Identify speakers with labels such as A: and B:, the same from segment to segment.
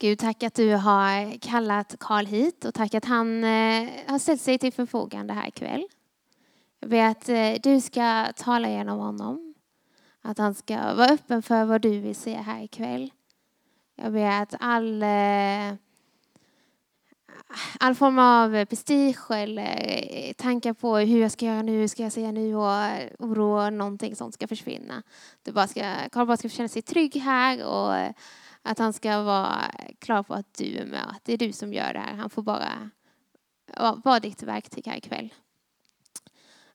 A: Gud, tack att du har kallat Karl hit och tack att han eh, har ställt sig till förfogande här ikväll. Jag ber att eh, du ska tala genom honom. Att han ska vara öppen för vad du vill se här ikväll. Jag ber att all, eh, all form av prestige eller tankar på hur jag ska göra nu, hur ska jag säga nu och oro och någonting sånt ska försvinna. Du bara ska, Karl bara ska känna sig trygg här och att han ska vara klar på att du är med, att det är du som gör det här. Han får bara vara ditt verktyg här ikväll.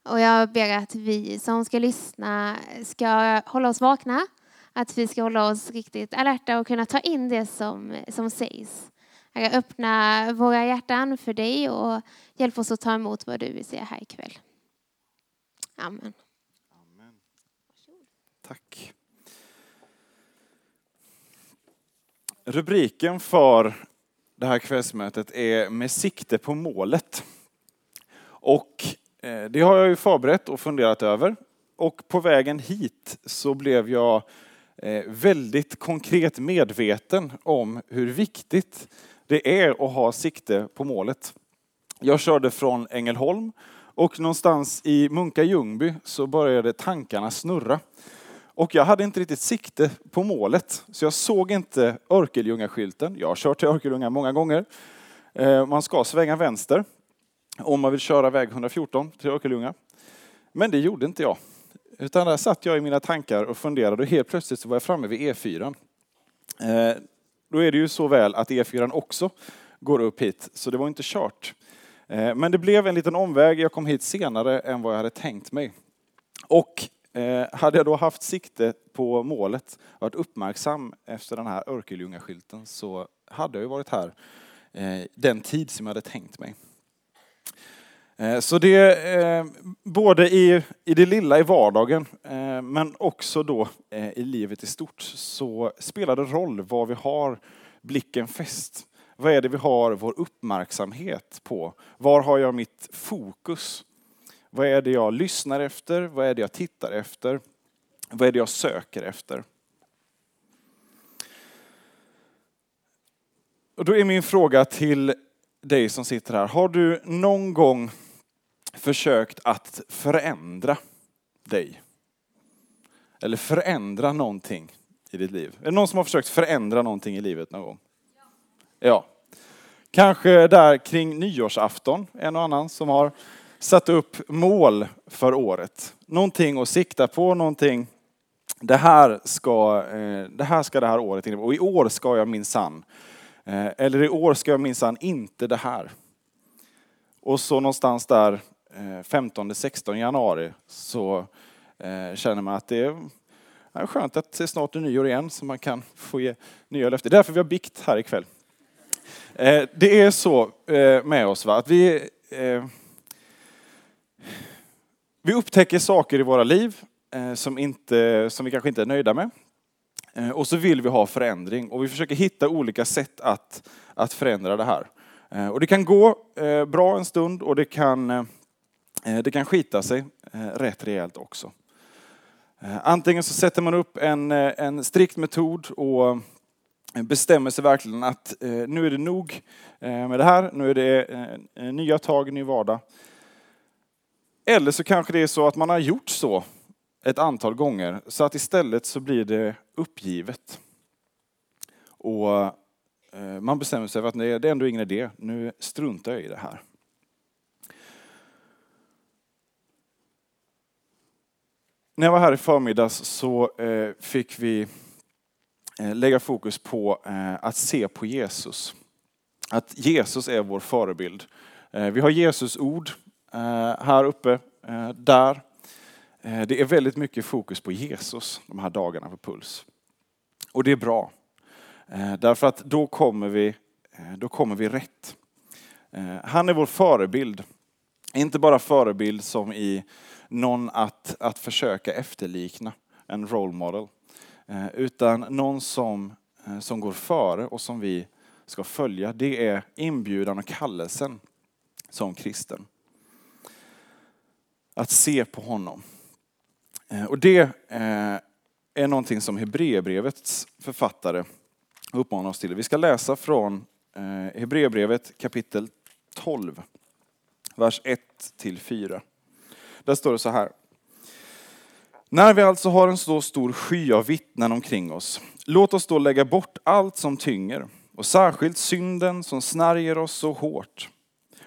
A: Och jag ber att vi som ska lyssna ska hålla oss vakna, att vi ska hålla oss riktigt alerta och kunna ta in det som, som sägs. Herre, öppna våra hjärtan för dig och hjälp oss att ta emot vad du vill säga här ikväll. Amen. Amen.
B: Tack. Rubriken för det här kvällsmötet är Med sikte på målet. Och eh, det har jag ju förberett och funderat över. Och på vägen hit så blev jag eh, väldigt konkret medveten om hur viktigt det är att ha sikte på målet. Jag körde från Ängelholm och någonstans i Munka Ljungby så började tankarna snurra. Och jag hade inte riktigt sikte på målet, så jag såg inte Örkelljungaskylten. Jag har kört till Örkelljunga många gånger. Eh, man ska svänga vänster om man vill köra väg 114 till Örkelljunga. Men det gjorde inte jag. Utan där satt jag i mina tankar och funderade och helt plötsligt så var jag framme vid E4. Eh, då är det ju så väl att E4 också går upp hit, så det var inte kört. Eh, men det blev en liten omväg, jag kom hit senare än vad jag hade tänkt mig. Och Eh, hade jag då haft sikte på målet, varit uppmärksam efter den här Örkelljungaskylten så hade jag ju varit här eh, den tid som jag hade tänkt mig. Eh, så det, både i, i det lilla i vardagen, men också då i livet i stort, så spelar det roll var vi har blicken fäst. Vad är det vi har vår uppmärksamhet på? Var har jag mitt fokus? Vad är det jag lyssnar efter? Vad är det jag tittar efter? Vad är det jag söker efter? Och då är min fråga till dig som sitter här. Har du någon gång försökt att förändra dig? Eller förändra någonting i ditt liv? Är det någon som har försökt förändra någonting i livet någon gång? Ja. Kanske där kring nyårsafton, en och annan som har satt upp mål för året. Någonting att sikta på, någonting det här ska eh, det här, ska det här året innebära. Och i år ska jag minsann. Eh, eller i år ska jag minsann inte det här. Och så någonstans där eh, 15-16 januari så känner man att det är skönt att det snart är nyår igen så man kan få ge nya löften. Det är därför vi har bikt här ikväll. Det är så med oss va? att vi vi upptäcker saker i våra liv eh, som, inte, som vi kanske inte är nöjda med. Eh, och så vill vi ha förändring och vi försöker hitta olika sätt att, att förändra det här. Eh, och det kan gå bra en stund och det kan, det kan skita sig rätt rejält också. Antingen så sätter man upp en, en strikt metod och bestämmer sig verkligen att nu är det nog med det här, nu är det nya tag, ny vardag. Eller så kanske det är så att man har gjort så ett antal gånger så att istället så blir det uppgivet. Och eh, man bestämmer sig för att det är ändå ingen idé, nu struntar jag i det här. När jag var här i förmiddags så eh, fick vi eh, lägga fokus på att se på Jesus. Att Jesus är vår förebild. Vi har Jesus ord Eh, här uppe, eh, där. Eh, det är väldigt mycket fokus på Jesus de här dagarna på Puls. Och det är bra. Därför att då kommer vi, då kommer vi rätt. Han är vår förebild. Inte bara förebild som i någon att, att försöka efterlikna, en role model. Utan någon som, som går före och som vi ska följa. Det är inbjudan och kallelsen som kristen att se på honom. Eh, och det eh, är någonting som Hebreerbrevets författare uppmanar oss till. Vi ska läsa från eh, Hebreerbrevet kapitel 12, vers 1 till 4. Där står det så här. När vi alltså har en så stor sky av vittnen omkring oss, låt oss då lägga bort allt som tynger och särskilt synden som snärjer oss så hårt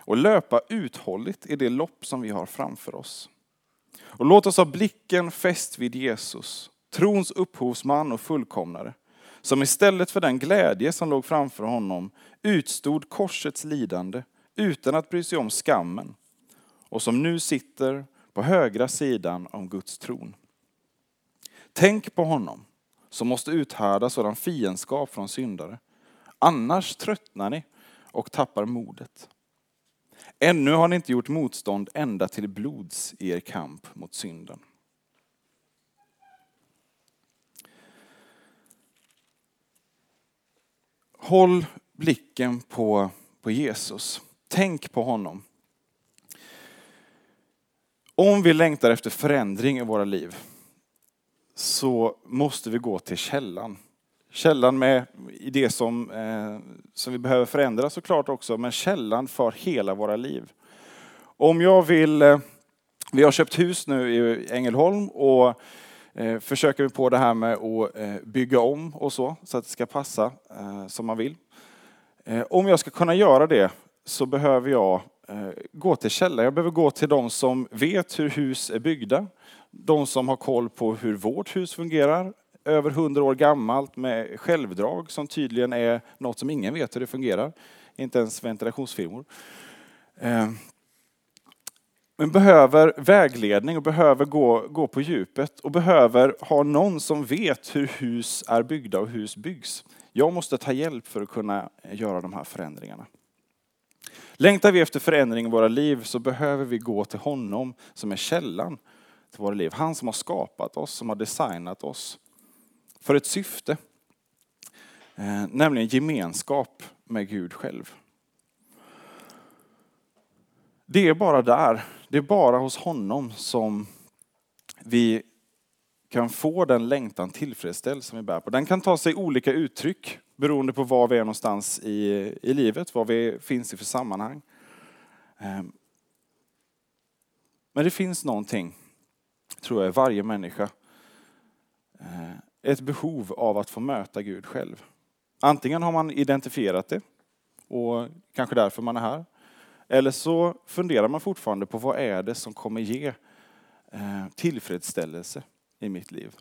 B: och löpa uthålligt i det lopp som vi har framför oss. Och låt oss ha blicken fäst vid Jesus, trons upphovsman och fullkomnare, som istället för den glädje som låg framför honom utstod korsets lidande utan att bry sig om skammen och som nu sitter på högra sidan om Guds tron. Tänk på honom som måste uthärda sådan fiendskap från syndare. Annars tröttnar ni och tappar modet. Ännu har ni inte gjort motstånd ända till blods i er kamp mot synden. Håll blicken på, på Jesus. Tänk på honom. Om vi längtar efter förändring i våra liv så måste vi gå till källan. Källan med i det som, eh, som vi behöver förändra såklart också, men källan för hela våra liv. Om jag vill, eh, vi har köpt hus nu i Ängelholm och eh, försöker på det här med att eh, bygga om och så, så att det ska passa eh, som man vill. Eh, om jag ska kunna göra det så behöver jag eh, gå till källan. Jag behöver gå till de som vet hur hus är byggda, de som har koll på hur vårt hus fungerar, över hundra år gammalt med självdrag som tydligen är något som ingen vet hur det fungerar. Inte ens ventilationsfirmor. Eh, men behöver vägledning och behöver gå, gå på djupet och behöver ha någon som vet hur hus är byggda och hus byggs. Jag måste ta hjälp för att kunna göra de här förändringarna. Längtar vi efter förändring i våra liv så behöver vi gå till honom som är källan till våra liv. Han som har skapat oss, som har designat oss för ett syfte. Eh, nämligen gemenskap med Gud själv. Det är bara där, det är bara hos honom som vi kan få den längtan tillfredsställd som vi bär på. Den kan ta sig olika uttryck beroende på var vi är någonstans i, i livet, vad vi finns i för sammanhang. Eh, men det finns någonting, tror jag, i varje människa eh, ett behov av att få möta Gud själv. Antingen har man identifierat det och kanske därför man är här. Eller så funderar man fortfarande på vad är det som kommer ge eh, tillfredsställelse i mitt liv.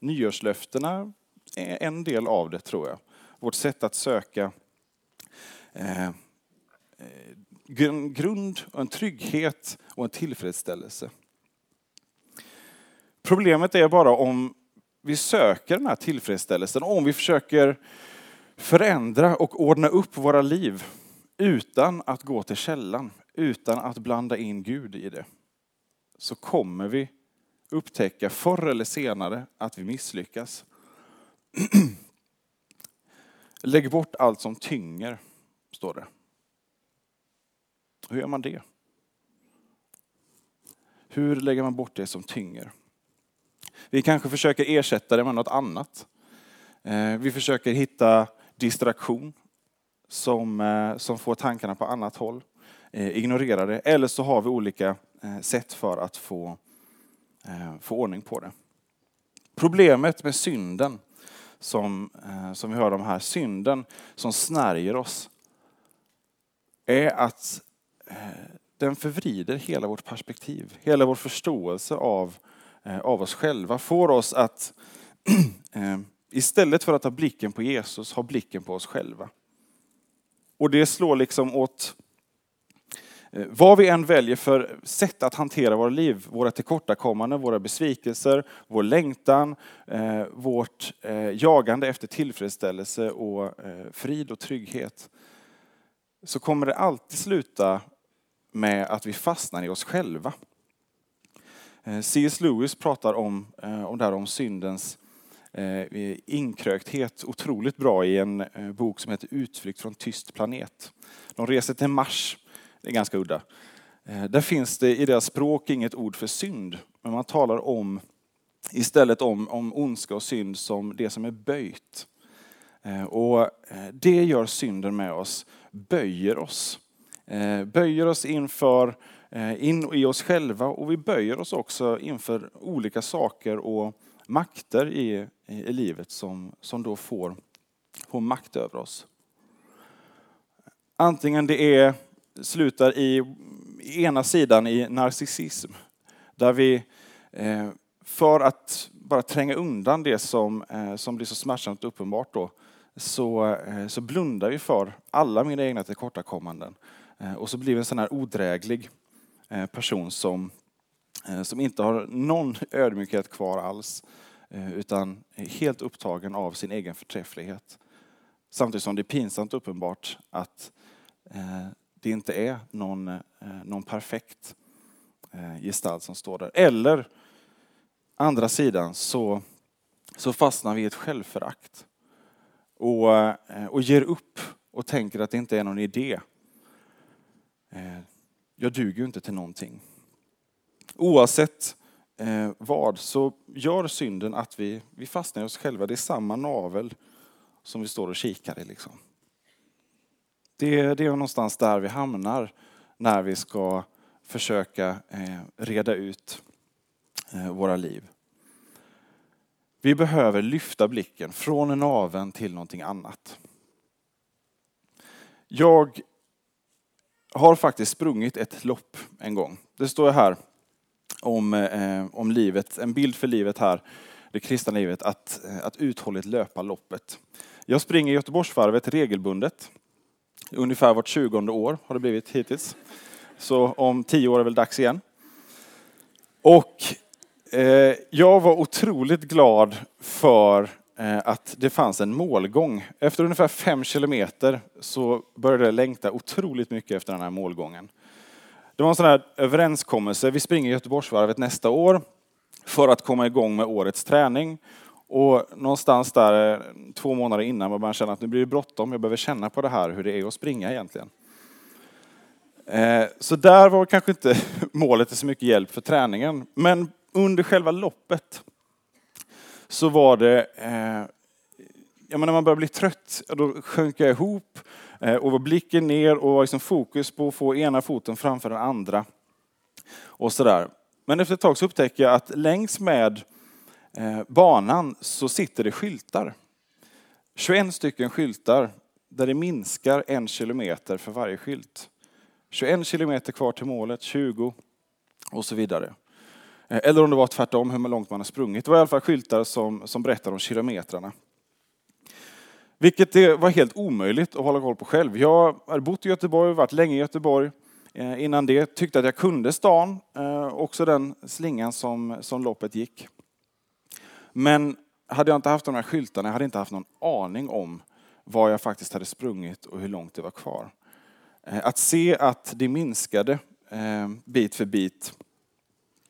B: Nyårslöftena är en del av det tror jag. Vårt sätt att söka eh, eh grund, och en trygghet och en tillfredsställelse. Problemet är bara om vi söker den här tillfredsställelsen, om vi försöker förändra och ordna upp våra liv utan att gå till källan, utan att blanda in Gud i det, så kommer vi upptäcka förr eller senare att vi misslyckas. Lägg bort allt som tynger, står det. Hur gör man det? Hur lägger man bort det som tynger? Vi kanske försöker ersätta det med något annat. Eh, vi försöker hitta distraktion som, eh, som får tankarna på annat håll. Eh, ignorera det. Eller så har vi olika sätt för att få, få ordning på det. Problemet med synden, som, som vi hör om här, synden som snärjer oss, är att den förvrider hela vårt perspektiv, hela vår förståelse av Eh, Eh, av oss själva får oss att eh, istället för att ha blicken på Jesus, ha blicken på oss själva. Och det slår liksom åt eh, vad vi än väljer för sätt att hantera våra liv, våra tillkortakommanden, våra besvikelser, vår längtan, vårt jagande efter tillfredsställelse och frid och trygghet, så kommer det alltid sluta med att vi fastnar i oss själva. Eh, C.S. Lewis pratar om, eh, om det här om syndens eh, inkrökthet otroligt bra i en bok som heter Utflykt från tyst planet. De reser till Mars, det är ganska udda. Där finns det i deras språk inget ord för synd, men man talar om istället om, om ondska och synd som det som är böjt. Och det gör synden med oss, böjer oss. Böjer oss inför, Eh, in i oss själva och vi böjer oss också inför olika saker och makter i, i livet som, som då får, får makt över oss. Antingen det är, slutar i, i ena sidan i narcissism, där vi eh, för att bara tränga undan det som, eh, som blir så smärtsamt uppenbart då, så, eh, så blundar vi för alla mina egna tillkortakommanden. Och så blir vi en sån här odräglig Eh, person som, eh, som inte har någon ödmjukhet kvar alls. Eh, utan är helt upptagen av sin egen förträfflighet. Samtidigt som det är pinsamt uppenbart att det inte är någon, någon perfekt gestalt som står där. Eller andra sidan så, så fastnar vi i ett självförakt och, och ger upp och tänker att det inte är någon idé. Jag duger ju inte till någonting. Oavsett eh, vad så gör synden att vi, vi fastnar i oss själva. Det är samma navel som vi står och kikar i. Liksom. Det, det är någonstans där vi hamnar när vi ska försöka eh, reda ut eh, våra liv. Vi behöver lyfta blicken från naven till någonting annat. Jag har faktiskt sprungit ett lopp en gång. Det står här om, eh, om livet, en bild för livet här, det kristna livet, att, eh, att uthålligt löpa loppet. Jag springer Göteborgsvarvet regelbundet. Ungefär vart tjugonde år har det blivit hittills. Så om tio år är väl dags igen. Och Eh, jag var otroligt glad för Eh, att det fanns en målgång. Efter ungefär fem kilometer så började jag längta otroligt mycket efter den här målgången. Det var en sån här överenskommelse. Vi springer Göteborgsvarvet nästa år för att komma igång med årets träning. Och någonstans där eh, två månader innan man känna att nu blir det bråttom. Jag behöver känna på det här hur det är att springa egentligen. Eh, så där var kanske inte målet till så mycket hjälp för träningen. Men under själva loppet så var det, eh, ja, men när man började bli trött, då sjönk jag ihop eh, och var blicken ner och var liksom fokus på att få ena foten framför den andra. Och sådär. Men efter ett tag så upptäcker jag att längs med eh, banan så sitter det skyltar. 21 stycken skyltar där det minskar en kilometer för varje skylt. 21 kilometer kvar till målet, 20 och så vidare. Eh, eller om det var tvärtom, hur långt man har sprungit. Det var i alla fall skyltar som, som berättade om kilometrarna. Vilket det var helt omöjligt att hålla koll på själv. Jag har bott i Göteborg, varit länge i Göteborg. Eh, innan det tyckte att jag kunde stan, eh, också den slingan som, som loppet gick. Men hade jag inte haft de här skyltarna, jag hade inte haft någon aning om var jag faktiskt hade sprungit och hur långt det var kvar. Att se att det minskade bit för bit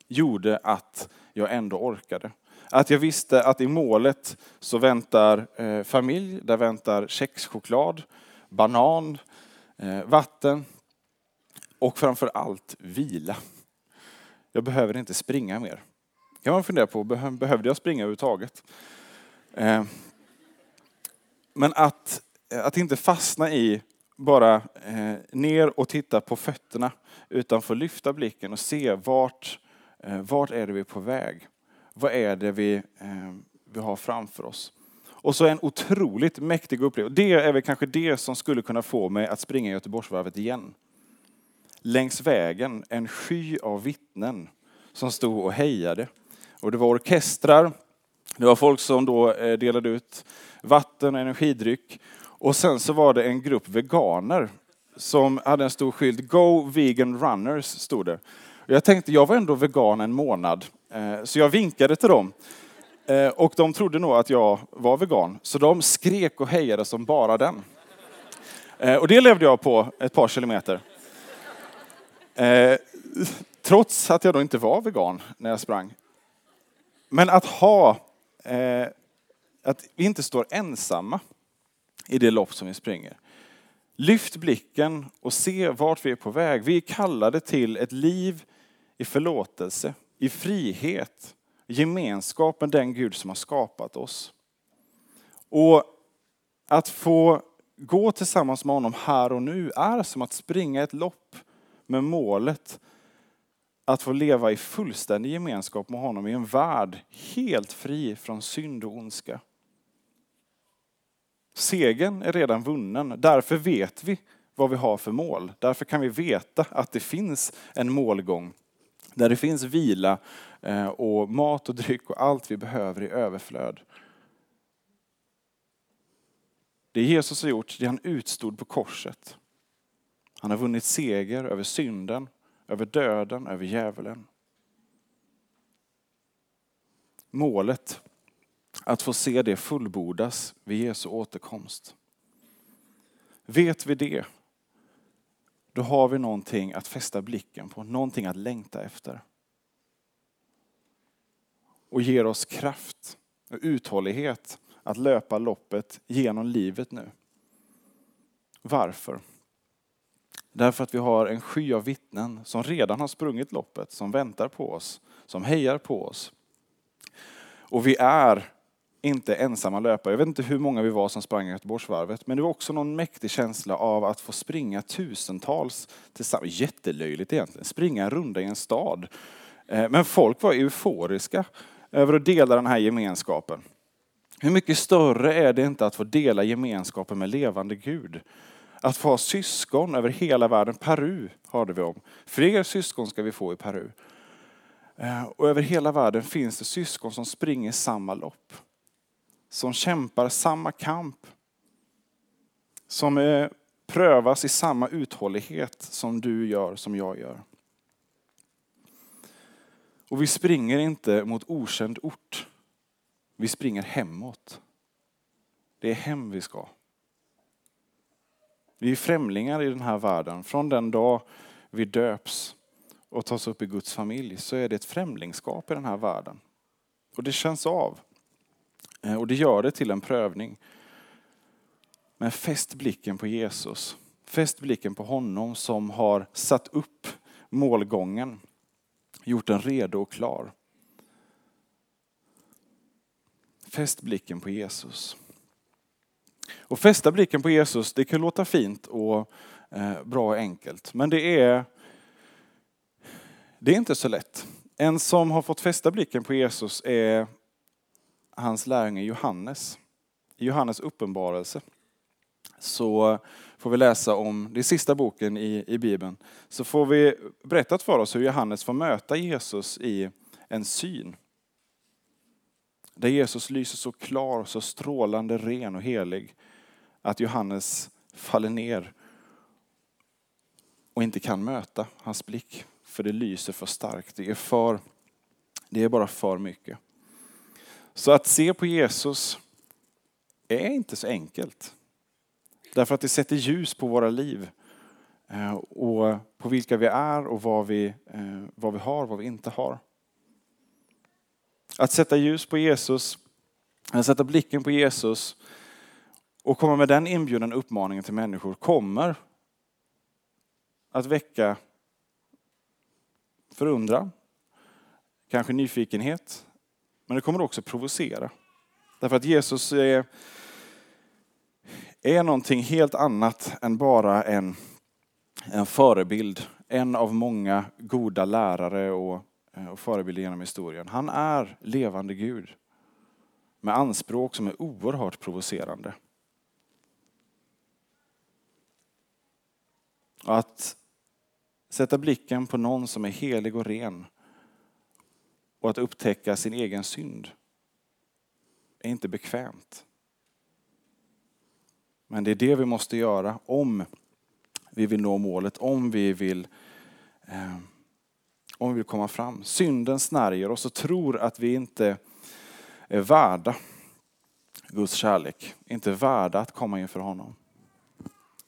B: gjorde att jag ändå orkade. Att jag visste att i målet så väntar eh, familj, där väntar kexchoklad, banan, eh, vatten och framför allt vila. Jag behöver inte springa mer. kan man fundera på, behövde jag springa överhuvudtaget? Eh, men att, eh, att inte fastna i bara eh, ner och titta på fötterna, utan få lyfta blicken och se vart Eh, Eh, vart är det vi är på väg? Vad är det vi, eh, vi har framför oss? Och så en otroligt mäktig upplevelse. Det är väl kanske det som skulle kunna få mig att springa Göteborgsvarvet igen. Längs vägen en sky av vittnen som stod och hejade. Och det var orkestrar, det var folk som då eh, delade ut vatten och energidryck. Och sen så var det en grupp veganer som hade en stor skylt, Go Vegan Runners, stod det. Jag tänkte, jag var ändå vegan en månad, eh, så jag vinkade till dem. Eh, och de trodde nog att jag var vegan, så de skrek och hejade som bara den. Eh, och det levde jag på ett par kilometer. Eh, trots att jag då inte var vegan när jag sprang. Men att ha, eh, att vi inte står ensamma i det lopp som vi springer. Lyft blicken och se vart vi är på väg. Vi är kallade till ett liv i förlåtelse, i frihet, gemenskap med den Gud som har skapat oss. Och Att få gå tillsammans med honom här och nu är som att springa ett lopp med målet att få leva i fullständig gemenskap med honom i en värld helt fri från synd och ondska. Segern är redan vunnen, därför vet vi vad vi har för mål. Därför kan vi veta att det finns en målgång där det finns vila eh, och mat och dryck och allt vi behöver i överflöd. Det Jesus har gjort, det han utstod på korset. Han har vunnit seger över synden, över döden, över djävulen. Målet, att få se det fullbordas vid Jesu återkomst. Vet vi det, då har vi någonting att fästa blicken på, någonting att längta efter. Och ger oss kraft och uthållighet att löpa loppet genom livet nu. Varför? Därför att vi har en sky av vittnen som redan har sprungit loppet, som väntar på oss, som hejar på oss. Och vi är inte ensamma löpare. Jag vet inte hur många vi var som sprang Göteborgsvarvet, men det var också någon mäktig känsla av att få springa tusentals tillsammans. Jättelöjligt egentligen, springa en runda i en stad. Eh, men folk var euforiska över att dela den här gemenskapen. Hur mycket större är det inte att få dela gemenskapen med levande Gud? Att få ha syskon över hela världen. Peru hörde vi om. Fler syskon ska vi få i Peru. Eh, och över hela världen finns det syskon som springer samma lopp. Som kämpar samma kamp. Som prövas i samma uthållighet som du gör, som jag gör. Och vi springer inte mot okänd ort. Vi springer hemåt. Det är hem vi ska. Vi är främlingar i den här världen. Från den dag vi döps och tas upp i Guds familj så är det ett främlingskap i den här världen. Och det känns av. Eh, och det gör det till en prövning. Men fäst blicken på Jesus. Fäst blicken på honom som har satt upp målgången. Gjort den redo och klar. Fäst blicken på Jesus. Och fästa blicken på Jesus, det kan låta fint och eh, bra och enkelt. Men det är, det är inte så lätt. En som har fått fästa blicken på Jesus är hans lärjunge Johannes. I Johannes uppenbarelse så får vi läsa om, det är sista boken i, i Bibeln, så får vi berättat för oss hur Johannes får möta Jesus i en syn. Där Jesus lyser så klar, så strålande ren och helig att Johannes faller ner och inte kan möta hans blick. För det lyser för starkt. Det är, för, det är bara för mycket. Så att se på Jesus är inte så enkelt. Därför att det sätter ljus på våra liv. Eh, och på vilka vi är och vad vi, eh, vad vi har och vad vi inte har. Att sätta ljus på Jesus, att sätta blicken på Jesus och komma med den inbjudan uppmaningen till människor kommer att väcka förundran, kanske nyfikenhet, men det kommer också provocera. Därför att Jesus är, är någonting helt annat än bara en, en förebild. En av många goda lärare och eh, och förebilder genom historien. Han är levande Gud med anspråk som är oerhört provocerande. Att sätta blicken på någon som är helig och ren och att upptäcka sin egen synd är inte bekvämt. Men det är det vi måste göra om vi vill nå målet, om vi vill eh, om vi vill komma fram. Synden snärjer oss och tror att vi inte är värda Guds kärlek, inte värda att komma inför honom.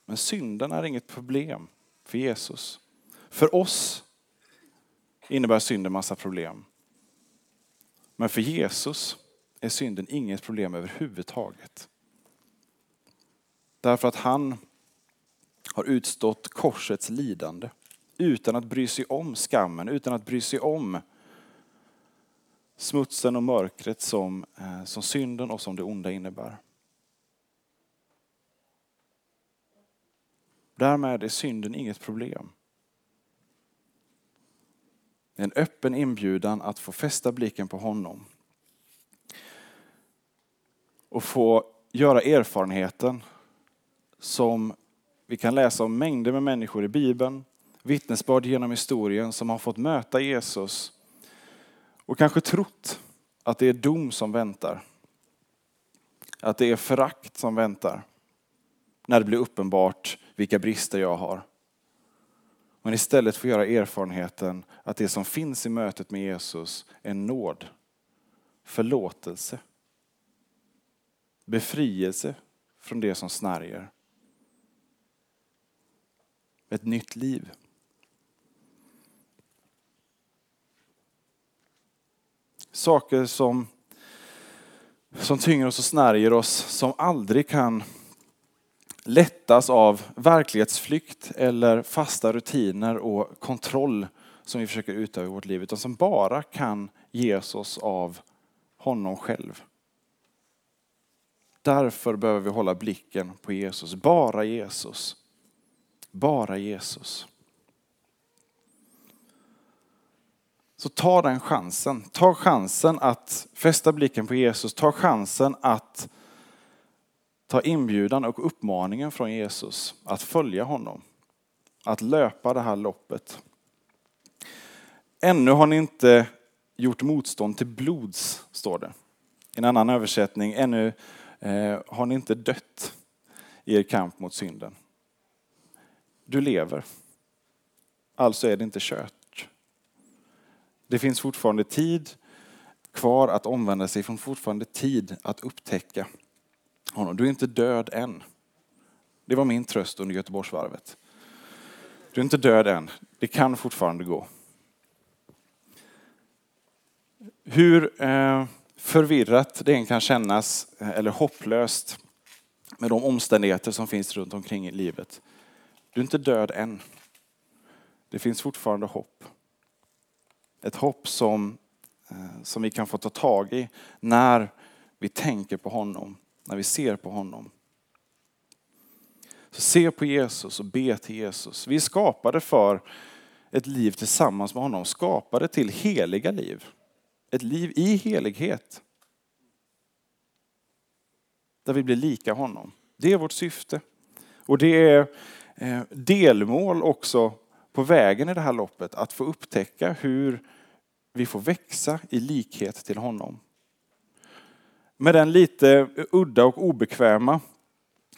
B: Men synden är inget problem för Jesus. För oss innebär synden massa problem. Men för Jesus är synden inget problem överhuvudtaget. Därför att han har utstått korsets lidande utan att bry sig om skammen, utan att bry sig om smutsen och mörkret som, eh, som synden och som det onda innebär. Därmed är synden inget problem. Det är en öppen inbjudan att få fästa blicken på honom. Och få göra erfarenheten som vi kan läsa om mängder med människor i Bibeln, vittnesbörd genom historien som har fått möta Jesus och kanske trott att det är dom som väntar. Att det är förakt som väntar när det blir uppenbart vilka brister jag har. Men istället få göra erfarenheten att det som finns i mötet med Jesus är nåd, förlåtelse, befrielse från det som snärjer. Ett nytt liv. Saker som, som tynger oss och snärjer oss, som aldrig kan lättas av verklighetsflykt eller fasta rutiner och kontroll som vi försöker utöva i vårt liv, utan som bara kan ges oss av honom själv. Därför behöver vi hålla blicken på Jesus, bara Jesus. Bara Jesus. Så ta den chansen. Ta chansen att fästa blicken på Jesus. Ta chansen att ta inbjudan och uppmaningen från Jesus att följa honom. Att löpa det här loppet. Ännu har ni inte gjort motstånd till blods, står det. I en annan översättning, ännu eh, har ni inte dött i er kamp mot synden. Du lever. Alltså är det inte kört. Det finns fortfarande tid kvar att omvända sig, från fortfarande tid att upptäcka honom. Du är inte död än. Det var min tröst under Göteborgsvarvet. Du är inte död än. Det kan fortfarande gå. Hur eh, förvirrat det än kan kännas, eh, eller hopplöst, med de omständigheter som finns runt omkring i livet. Du är inte död än. Det finns fortfarande hopp. Ett hopp som, eh, som vi kan få ta tag i när vi tänker på honom när vi ser på honom. Så se på Jesus och be till Jesus. Vi är skapade för ett liv tillsammans med honom, skapade till heliga liv. Ett liv i helighet. Där vi blir lika honom. Det är vårt syfte. Och det är eh, delmål också på vägen i det här loppet, att få upptäcka hur vi får växa i likhet till honom med den lite udda och obekväma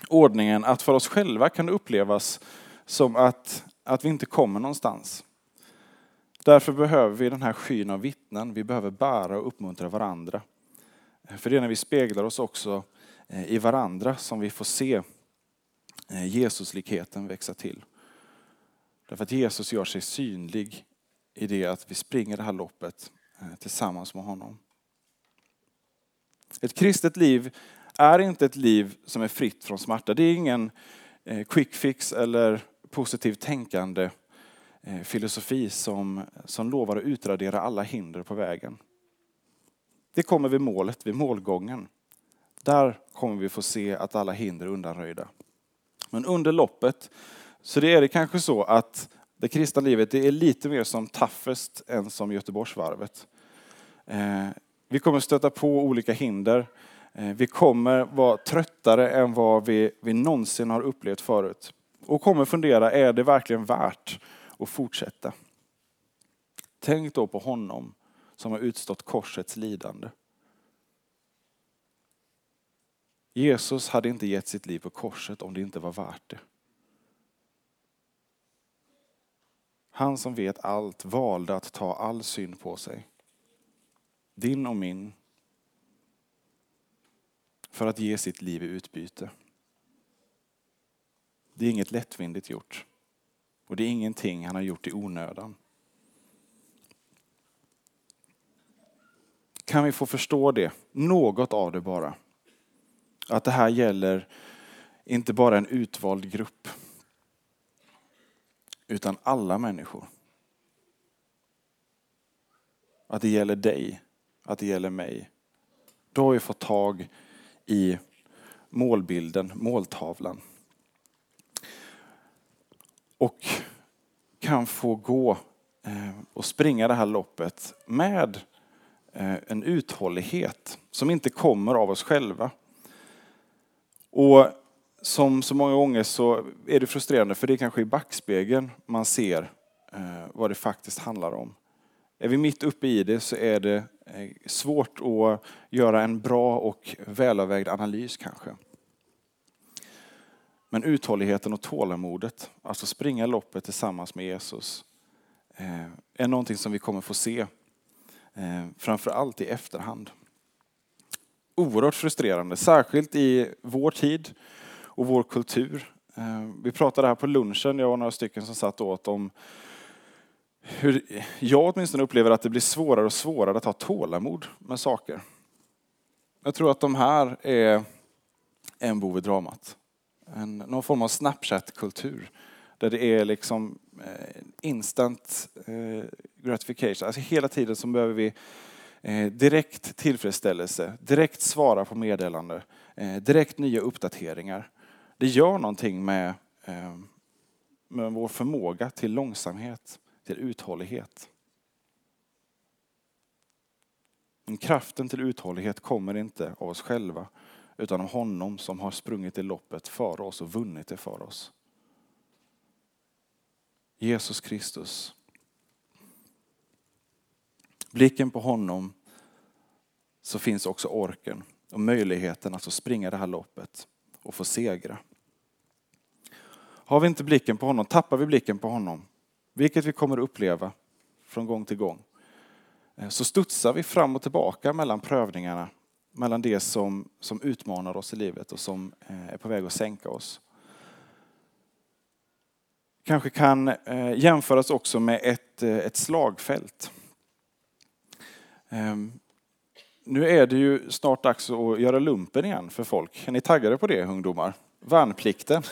B: ordningen att för oss själva kan det upplevas som att, att vi inte kommer någonstans. Därför behöver vi den här skyn av vittnen. Vi behöver bära och uppmuntra varandra. För det är när vi speglar oss också eh, i varandra som vi får se eh, Jesuslikheten växa till. Därför att Jesus gör sig synlig i det att vi springer det här loppet eh, tillsammans med honom. Ett kristet liv är inte ett liv som är fritt från smärta. Det är ingen eh, quick fix eller positivt tänkande-filosofi eh, som, som lovar att utradera alla hinder på vägen. Det kommer vid målet, vid målgången. Där kommer vi få se att alla hinder är undanröjda. Men under loppet så det är det kanske så att det kristna livet det är lite mer som Taffest än som Göteborgsvarvet. Eh, vi kommer stöta på olika hinder. Eh, vi kommer vara tröttare än vad vi, vi någonsin har upplevt förut. Och kommer fundera, är det verkligen värt att fortsätta? Tänk då på honom som har utstått korsets lidande. Jesus hade inte gett sitt liv på korset om det inte var värt det. Han som vet allt valde att ta all synd på sig din och min, för att ge sitt liv i utbyte. Det är inget lättvindigt gjort. Och det är ingenting han har gjort i onödan. Kan vi få förstå det? Något av det bara. Att det här gäller inte bara en utvald grupp. Utan alla människor. Att det gäller dig att det gäller mig. Då har vi fått tag i målbilden, måltavlan. och kan få gå eh, och springa det här loppet med eh, en uthållighet som inte kommer av oss själva. Och som så många gånger så är det frustrerande för det är kanske i backspegeln man ser eh, vad det faktiskt handlar om. Är vi mitt uppe i det så är det eh, svårt att göra en bra och välavvägd analys kanske. Men uthålligheten och tålamodet, alltså springa loppet tillsammans med Jesus, eh, är någonting som vi kommer få se, eh, Framförallt framför allt i efterhand. Oerhört frustrerande, särskilt i vår tid och vår kultur. Vi pratade här på lunchen, jag och några stycken som satt åt om hur jag åtminstone upplever att det blir svårare och svårare att ha tålamod med saker. Jag tror att de här är en bov i dramat en, någon form av Snapchat-kultur. Där det är liksom eh, instant eh, gratification. Alltså hela tiden så behöver vi eh, direkt tillfredsställelse, direkt svara på meddelande, eh, direkt nya uppdateringar. Det gör någonting med, eh, med vår förmåga till långsamhet, till uthållighet. Men kraften till uthållighet kommer inte av oss själva utan av honom som har sprungit i loppet för oss och vunnit det för oss. Jesus Kristus. Blicken på honom så finns också orken och möjligheten att få springa det här loppet och få segra. Har vi inte blicken på honom, tappar vi blicken på honom, vilket vi kommer att uppleva från gång till gång, eh, så studsar vi fram och tillbaka mellan prövningarna mellan det som, som utmanar oss i livet och som eh, är på väg att sänka oss. Kanske kan eh, jämföras också med ett, ett slagfält. Ehm, nu är det ju snart dags att göra lumpen igen för folk. Är ni taggade på det ungdomar? Värnplikten.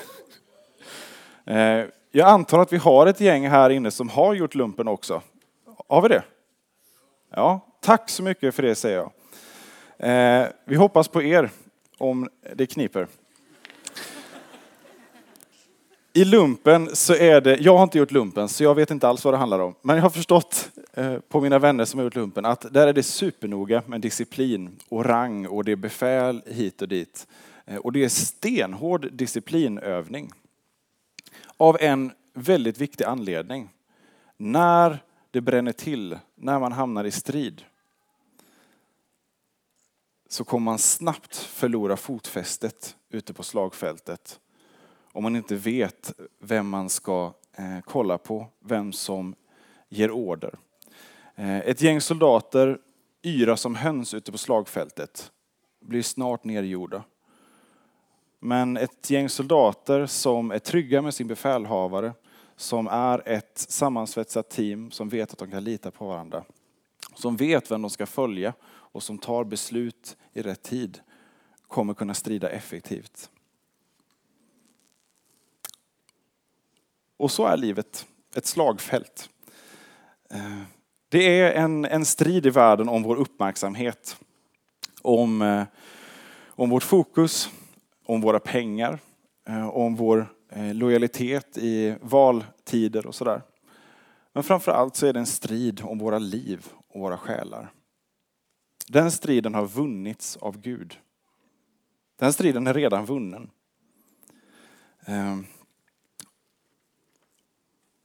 B: Jag antar att vi har ett gäng här inne som har gjort lumpen också. Har vi det? Ja, tack så mycket för det säger jag. Eh, vi hoppas på er om det kniper. I lumpen så är det, jag har inte gjort lumpen så jag vet inte alls vad det handlar om. Men jag har förstått eh, på mina vänner som har gjort lumpen att där är det supernoga med disciplin och rang och det är befäl hit och dit. Eh, och det är stenhård disciplinövning. Av en väldigt viktig anledning. När det bränner till, när man hamnar i strid, så kommer man snabbt förlora fotfästet ute på slagfältet. Om man inte vet vem man ska eh, kolla på, vem som ger order. Eh, ett gäng soldater yra som höns ute på slagfältet, blir snart nergjorda. Men ett gäng soldater som är trygga med sin befälhavare, som är ett sammansvetsat team som vet att de kan lita på varandra, som vet vem de ska följa och som tar beslut i rätt tid kommer kunna strida effektivt. Och så är livet, ett slagfält. Eh, det är en, en strid i världen om vår uppmärksamhet, om, eh, om vårt fokus, om våra pengar, eh, om vår eh, lojalitet i valtider och sådär. Men framför allt så är det en strid om våra liv och våra själar. Den striden har vunnits av Gud. Den striden är redan vunnen. Ehm.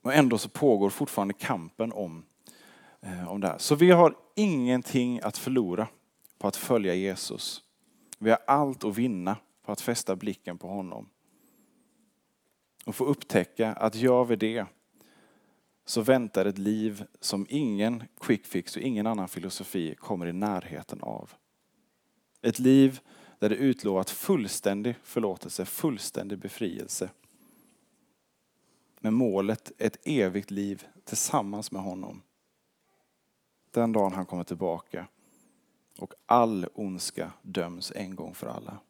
B: Och ändå så pågår fortfarande kampen om, eh, om det här. Så vi har ingenting att förlora på att följa Jesus. Vi har allt att vinna på att fästa blicken på honom. Och få upptäcka att gör vi det så väntar ett liv som ingen quick fix och ingen annan filosofi kommer i närheten av. Ett liv där det utlovat fullständig förlåtelse, fullständig befrielse. Med målet ett evigt liv tillsammans med honom. Den dagen han kommer tillbaka och all ondska döms en gång för alla.